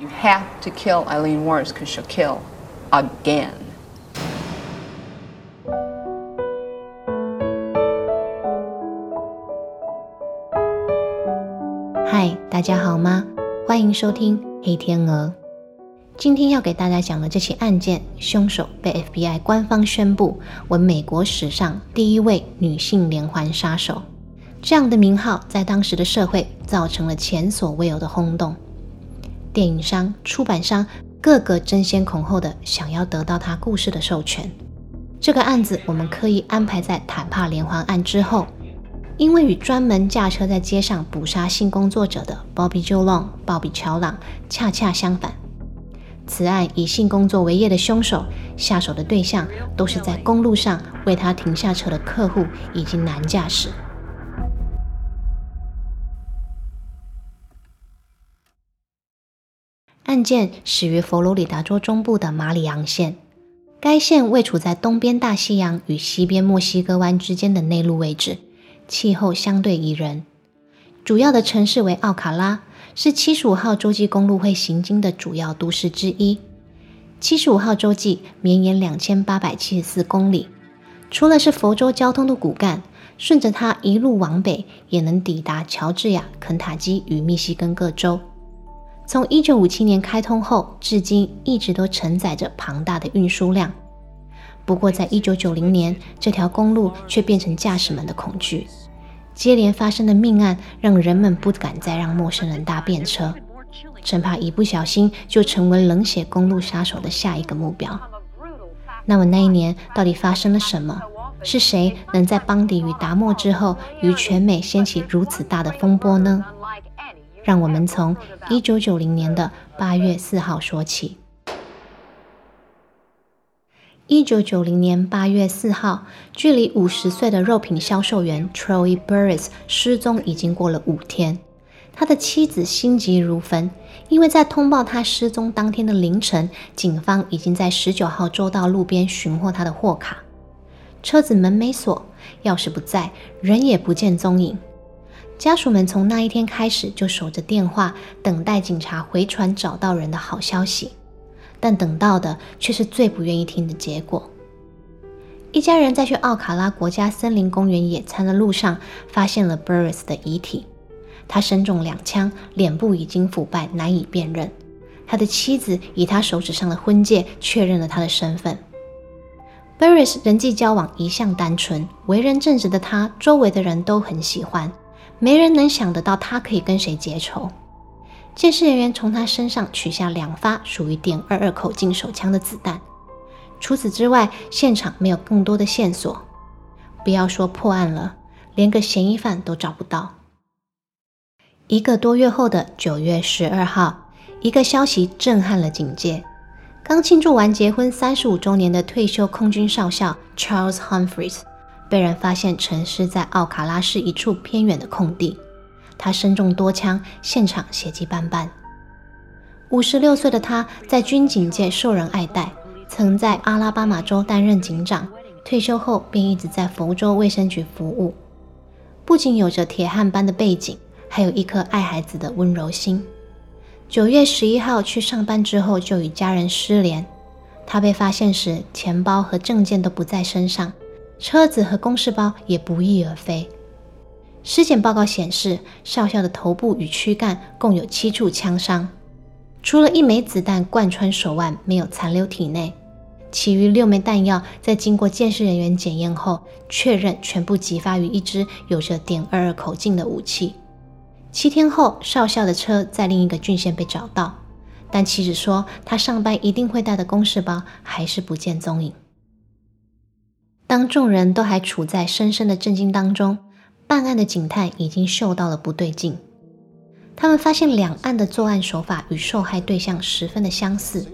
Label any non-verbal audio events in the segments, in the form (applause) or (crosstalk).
You have to kill Eileen Warnes cause she'll kill again. 嗨，大家好吗？欢迎收听黑天鹅。今天要给大家讲的这起案件，凶手被 FBI 官方宣布为美国史上第一位女性连环杀手。这样的名号在当时的社会造成了前所未有的轰动，电影商、出版商个个争先恐后的想要得到他故事的授权。这个案子我们刻意安排在坦帕连环案之后，因为与专门驾车在街上捕杀性工作者的 Bobby j o l o n g 鲍比·乔朗）恰恰相反。此案以性工作为业的凶手，下手的对象都是在公路上为他停下车的客户以及男驾驶。案件始于佛罗里达州中部的马里昂县，该县位处在东边大西洋与西边墨西哥湾之间的内陆位置，气候相对宜人。主要的城市为奥卡拉，是七十五号洲际公路会行经的主要都市之一。七十五号洲际绵延两千八百七十四公里，除了是佛州交通的骨干，顺着它一路往北，也能抵达乔治亚、肯塔基与密西根各州。从一九五七年开通后，至今一直都承载着庞大的运输量。不过，在一九九零年，这条公路却变成驾驶们的恐惧。接连发生的命案让人们不敢再让陌生人搭便车，生怕一不小心就成为冷血公路杀手的下一个目标。那么，那一年到底发生了什么？是谁能在邦迪与达莫之后，于全美掀起如此大的风波呢？让我们从一九九零年的八月四号说起。一九九零年八月四号，距离五十岁的肉品销售员 Troy Burris 失踪已经过了五天。他的妻子心急如焚，因为在通报他失踪当天的凌晨，警方已经在十九号州道路边寻获他的货卡，车子门没锁，钥匙不在，人也不见踪影。家属们从那一天开始就守着电话，等待警察回传找到人的好消息，但等到的却是最不愿意听的结果。一家人在去奥卡拉国家森林公园野餐的路上，发现了 Burris 的遗体。他身中两枪，脸部已经腐败，难以辨认。他的妻子以他手指上的婚戒确认了他的身份。Burris 人际交往一向单纯，为人正直的他，周围的人都很喜欢。没人能想得到他可以跟谁结仇。监视人员从他身上取下两发属于点二二口径手枪的子弹。除此之外，现场没有更多的线索。不要说破案了，连个嫌疑犯都找不到。一个多月后的九月十二号，一个消息震撼了警界：刚庆祝完结婚三十五周年的退休空军少校 Charles Humphreys。被人发现沉尸在奥卡拉市一处偏远的空地，他身中多枪，现场血迹斑斑。五十六岁的他在军警界受人爱戴，曾在阿拉巴马州担任警长，退休后便一直在佛州卫生局服务。不仅有着铁汉般的背景，还有一颗爱孩子的温柔心。九月十一号去上班之后，就与家人失联。他被发现时，钱包和证件都不在身上。车子和公事包也不翼而飞。尸检报告显示，少校的头部与躯干共有七处枪伤，除了一枚子弹贯穿手腕，没有残留体内。其余六枚弹药在经过鉴识人员检验后，确认全部击发于一支有着点二二口径的武器。七天后，少校的车在另一个郡县被找到，但妻子说他上班一定会带的公事包还是不见踪影。当众人都还处在深深的震惊当中，办案的警探已经嗅到了不对劲。他们发现两案的作案手法与受害对象十分的相似。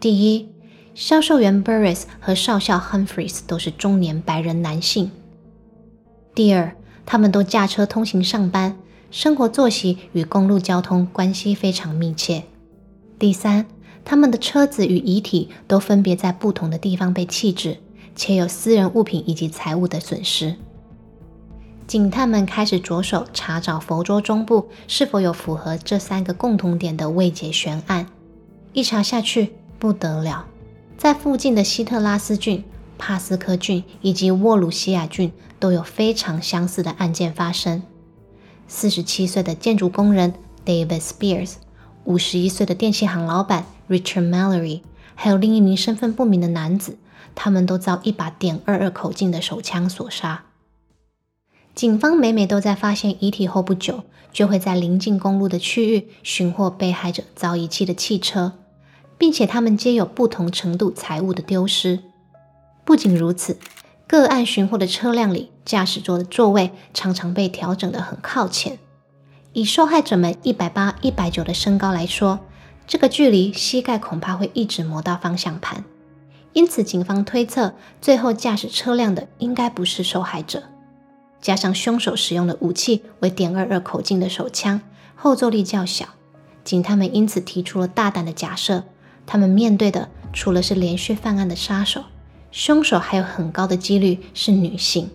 第一，销售员 Burris 和少校 Humphreys 都是中年白人男性。第二，他们都驾车通行上班，生活作息与公路交通关系非常密切。第三，他们的车子与遗体都分别在不同的地方被弃置。且有私人物品以及财物的损失。警探们开始着手查找佛州中部是否有符合这三个共同点的未解悬案。一查下去，不得了，在附近的希特拉斯郡、帕斯科郡以及沃鲁西亚郡都有非常相似的案件发生。四十七岁的建筑工人 David Spears，五十一岁的电器行老板 Richard Mallory，还有另一名身份不明的男子，他们都遭一把点二二口径的手枪所杀。警方每每都在发现遗体后不久，就会在临近公路的区域寻获被害者遭遗弃的汽车，并且他们皆有不同程度财物的丢失。不仅如此，个案寻获的车辆里，驾驶座的座位常常被调整得很靠前。以受害者们一百八、一百九的身高来说，这个距离膝盖恐怕会一直磨到方向盘。因此，警方推测，最后驾驶车辆的应该不是受害者。加上凶手使用的武器为点二二口径的手枪，后坐力较小，警探们因此提出了大胆的假设：他们面对的除了是连续犯案的杀手，凶手还有很高的几率是女性，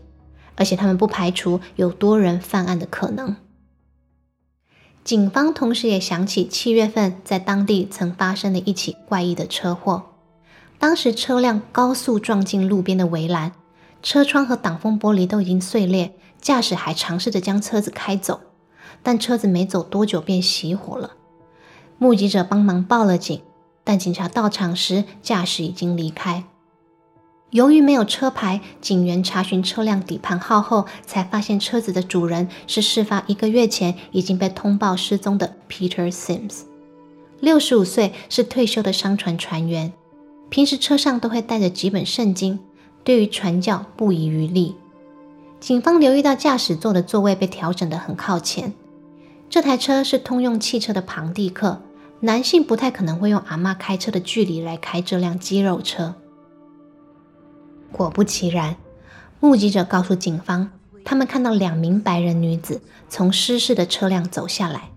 而且他们不排除有多人犯案的可能。警方同时也想起七月份在当地曾发生的一起怪异的车祸，当时车辆高速撞进路边的围栏。车窗和挡风玻璃都已经碎裂，驾驶还尝试着将车子开走，但车子没走多久便熄火了。目击者帮忙报了警，但警察到场时，驾驶已经离开。由于没有车牌，警员查询车辆底盘号后，才发现车子的主人是事发一个月前已经被通报失踪的 Peter Sims，六十五岁，是退休的商船船员，平时车上都会带着几本圣经。对于传教不遗余力。警方留意到驾驶座的座位被调整得很靠前。这台车是通用汽车的庞蒂克，男性不太可能会用阿妈开车的距离来开这辆肌肉车。果不其然，目击者告诉警方，他们看到两名白人女子从失事的车辆走下来，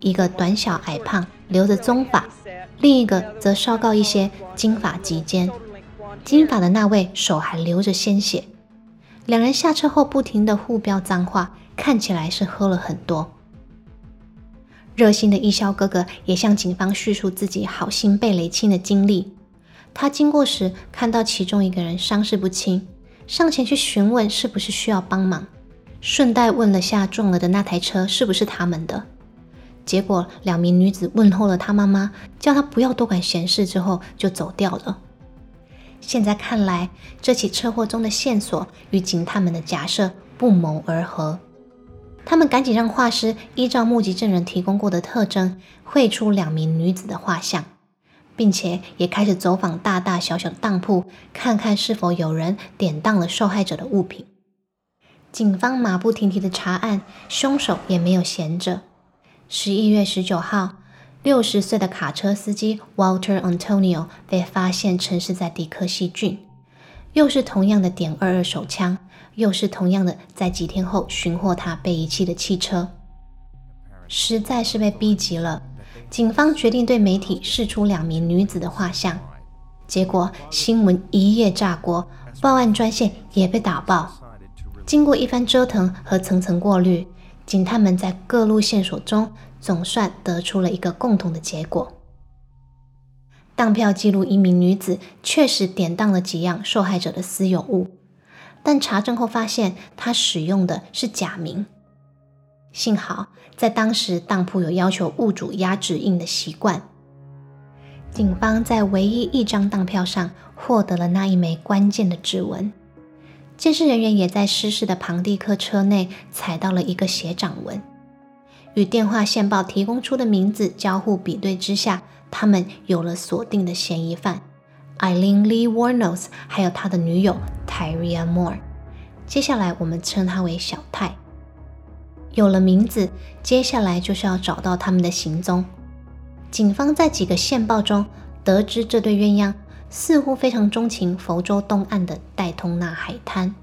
一个短小矮胖，留着棕发，另一个则稍高一些，金发及肩。金发的那位手还流着鲜血，两人下车后不停的互飙脏话，看起来是喝了很多。热心的义消哥哥也向警方叙述自己好心被雷侵的经历。他经过时看到其中一个人伤势不轻，上前去询问是不是需要帮忙，顺带问了下撞了的那台车是不是他们的。结果两名女子问候了他妈妈，叫他不要多管闲事，之后就走掉了。现在看来，这起车祸中的线索与警探们的假设不谋而合。他们赶紧让画师依照目击证人提供过的特征绘出两名女子的画像，并且也开始走访大大小小的当铺，看看是否有人典当了受害者的物品。警方马不停蹄的查案，凶手也没有闲着。十一月十九号。六十岁的卡车司机 Walter Antonio 被发现沉尸在迪克西郡，又是同样的点二二手枪，又是同样的在几天后寻获他被遗弃的汽车，实在是被逼急了。警方决定对媒体释出两名女子的画像，结果新闻一夜炸锅，报案专线也被打爆。经过一番折腾和层层过滤，警探们在各路线索中。总算得出了一个共同的结果。当票记录一名女子确实典当了几样受害者的私有物，但查证后发现她使用的是假名。幸好在当时当铺有要求物主压指印的习惯，警方在唯一一张当票上获得了那一枚关键的指纹。监视人员也在失事的庞蒂克车内踩到了一个血掌纹。与电话线报提供出的名字交互比对之下，他们有了锁定的嫌疑犯 Eileen Lee Warnos，还有他的女友 Tyria Moore。接下来我们称他为小泰。有了名字，接下来就是要找到他们的行踪。警方在几个线报中得知，这对鸳鸯似乎非常钟情佛州东岸的戴通纳海滩，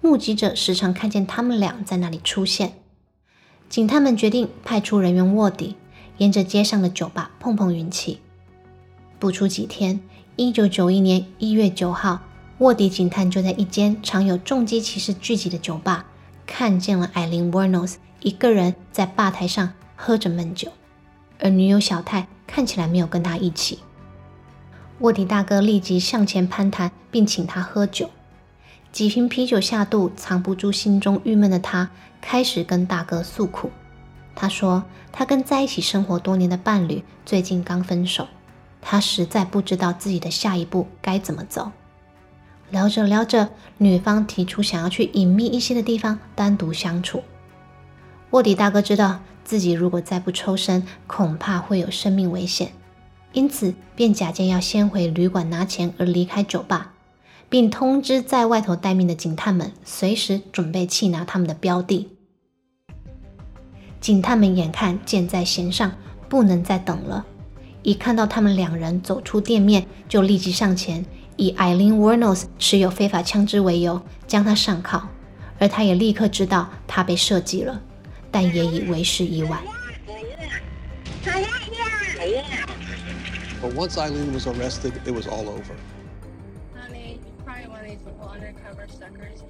目击者时常看见他们俩在那里出现。警探们决定派出人员卧底，沿着街上的酒吧碰碰运气。不出几天，一九九一年一月九号，卧底警探就在一间常有重机骑士聚集的酒吧看见了艾琳·沃诺斯一个人在吧台上喝着闷酒，而女友小泰看起来没有跟他一起。卧底大哥立即向前攀谈，并请他喝酒。几瓶啤酒下肚，藏不住心中郁闷的他，开始跟大哥诉苦。他说，他跟在一起生活多年的伴侣最近刚分手，他实在不知道自己的下一步该怎么走。聊着聊着，女方提出想要去隐秘一些的地方单独相处。卧底大哥知道自己如果再不抽身，恐怕会有生命危险，因此便假借要先回旅馆拿钱而离开酒吧，并通知在外头待命的警探们，随时准备缉拿他们的标的。警探们眼看箭在弦上，不能再等了，一看到他们两人走出店面，就立即上前。以艾琳·沃诺斯持有非法枪支为由，将他上铐，而他也立刻知道他被设计了，但也已为时已晚。But once Eileen was arrested, it was all over. Honey, you're probably one of these little undercover suckers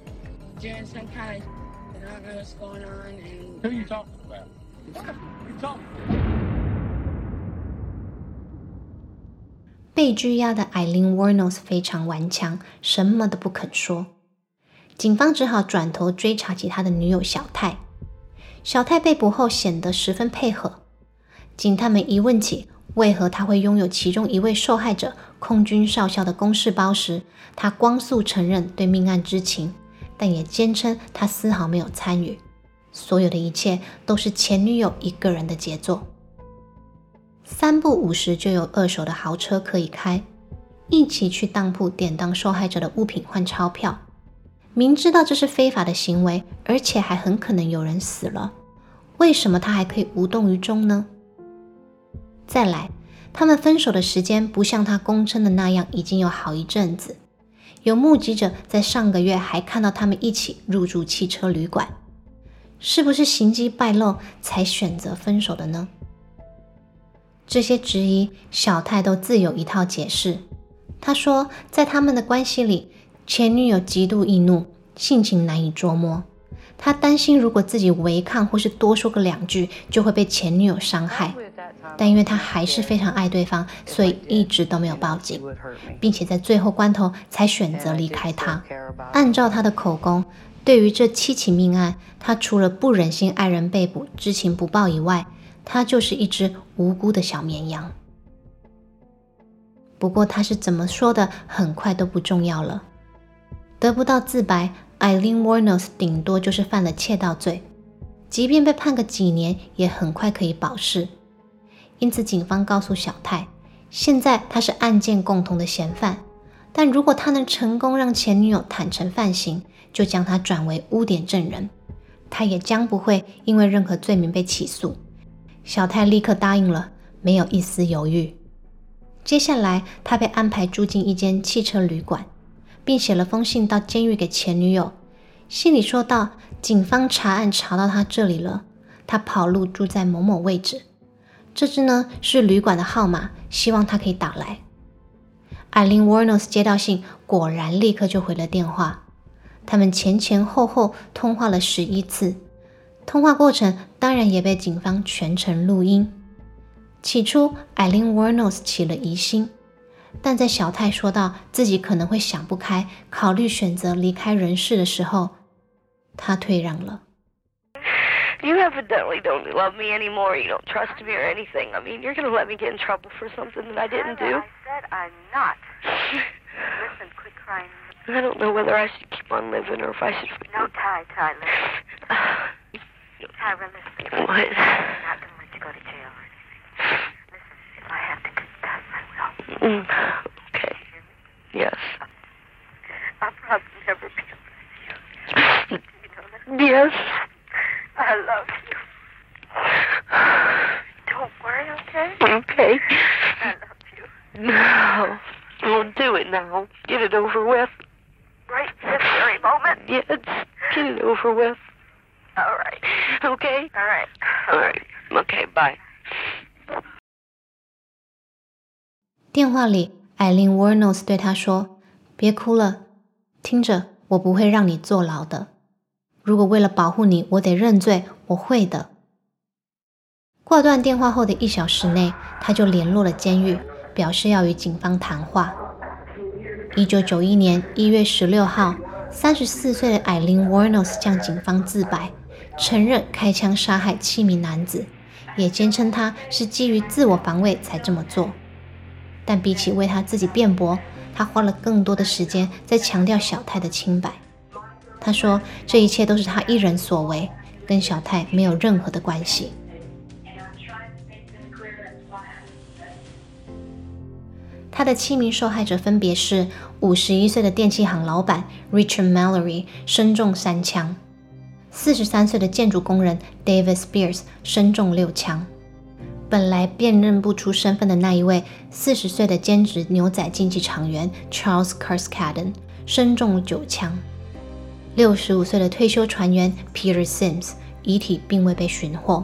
doing some kind of. I don't know what's going on, and. Who are you talking about? What you talking about? 被拘押的艾琳·沃诺斯非常顽强，什么都不肯说。警方只好转头追查起他的女友小泰。小泰被捕后显得十分配合。警探们一问起为何他会拥有其中一位受害者空军少校的公事包时，他光速承认对命案知情，但也坚称他丝毫没有参与。所有的一切都是前女友一个人的杰作。三不五时就有二手的豪车可以开，一起去当铺典当受害者的物品换钞票。明知道这是非法的行为，而且还很可能有人死了，为什么他还可以无动于衷呢？再来，他们分手的时间不像他供称的那样已经有好一阵子，有目击者在上个月还看到他们一起入住汽车旅馆，是不是行迹败露才选择分手的呢？这些质疑，小泰都自有一套解释。他说，在他们的关系里，前女友极度易怒，性情难以捉摸。他担心，如果自己违抗或是多说个两句，就会被前女友伤害。但因为他还是非常爱对方，所以一直都没有报警，并且在最后关头才选择离开他。按照他的口供，对于这七起命案，他除了不忍心爱人被捕、知情不报以外，他就是一只无辜的小绵羊。不过他是怎么说的，很快都不重要了。得不到自白，，Eileen Warnos 顶多就是犯了窃盗罪，即便被判个几年，也很快可以保释。因此，警方告诉小泰，现在他是案件共同的嫌犯，但如果他能成功让前女友坦诚犯行，就将他转为污点证人，他也将不会因为任何罪名被起诉。小泰立刻答应了，没有一丝犹豫。接下来，他被安排住进一间汽车旅馆，并写了封信到监狱给前女友。信里说道：“警方查案查到他这里了，他跑路住在某某位置。这支呢是旅馆的号码，希望他可以打来。”艾琳·沃诺斯接到信，果然立刻就回了电话。他们前前后后通话了十一次。通话过程当然也被警方全程录音。起初，艾琳·沃诺斯起了疑心，但在小泰说到自己可能会想不开，考虑选择离开人世的时候，他退让了。You evidently don't love me anymore. You don't trust me or anything. I mean, you're going to let me get in trouble for something that I didn't do. I said I'm not. Listen, quit crying. I don't know whether I should keep on living or if I should. No, Ty, Ty, listen. Tyra, (sighs) listen. What? I'm not going to let you go to jail or anything. Listen, if I have to confess, I will. Mm, it over with. Right this very moment. Yes. Get it over with. All right. Okay? All right. All right. Okay, bye. 电话里，艾琳·沃诺斯对他说：“别哭了，听着，我不会让你坐牢的。”如果为了保护你，我得认罪，我会的。挂断电话后的一小时内，他就联络了监狱，表示要与警方谈话。一九九一年一月十六号，三十四岁的艾琳·沃诺斯向警方自白，承认开枪杀害七名男子，也坚称他是基于自我防卫才这么做。但比起为他自己辩驳，他花了更多的时间在强调小泰的清白。他说，这一切都是他一人所为，跟小泰没有任何的关系。他的七名受害者分别是五十一岁的电器行老板 Richard Mallory，身中三枪；四十三岁的建筑工人 David Spears，身中六枪。本来辨认不出身份的那一位四十岁的兼职牛仔竞技场员 Charles Carskaddon，身中九枪。六十五岁的退休船员 Peter Sims，遗体并未被寻获。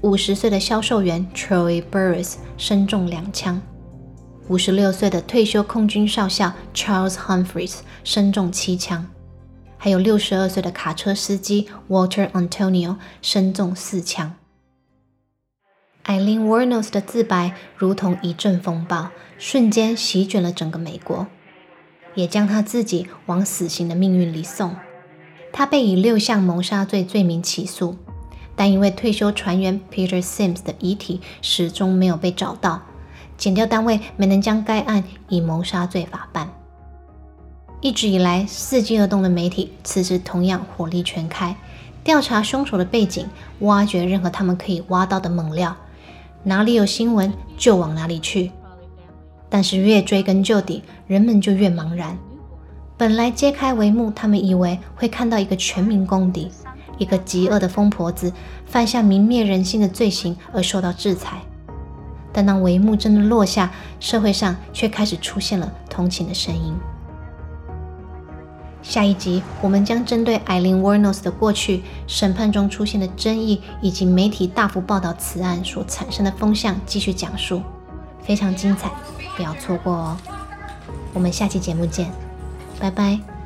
五十岁的销售员 Troy Burris，身中两枪。五十六岁的退休空军少校 Charles Humphreys 身中七枪，还有六十二岁的卡车司机 Walter Antonio 身中四枪。Eileen Warnos 的自白如同一阵风暴，瞬间席卷了整个美国，也将他自己往死刑的命运里送。他被以六项谋杀罪罪名起诉，但因为退休船员 Peter Sims 的遗体始终没有被找到。检调单位没能将该案以谋杀罪法办。一直以来，伺机而动的媒体此时同样火力全开，调查凶手的背景，挖掘任何他们可以挖到的猛料，哪里有新闻就往哪里去。但是越追根究底，人们就越茫然。本来揭开帷幕，他们以为会看到一个全民公敌，一个极恶的疯婆子犯下泯灭人心的罪行而受到制裁。但当帷幕真的落下，社会上却开始出现了同情的声音。下一集，我们将针对艾琳·沃诺斯的过去、审判中出现的争议，以及媒体大幅报道此案所产生的风向继续讲述，非常精彩，不要错过哦！我们下期节目见，拜拜。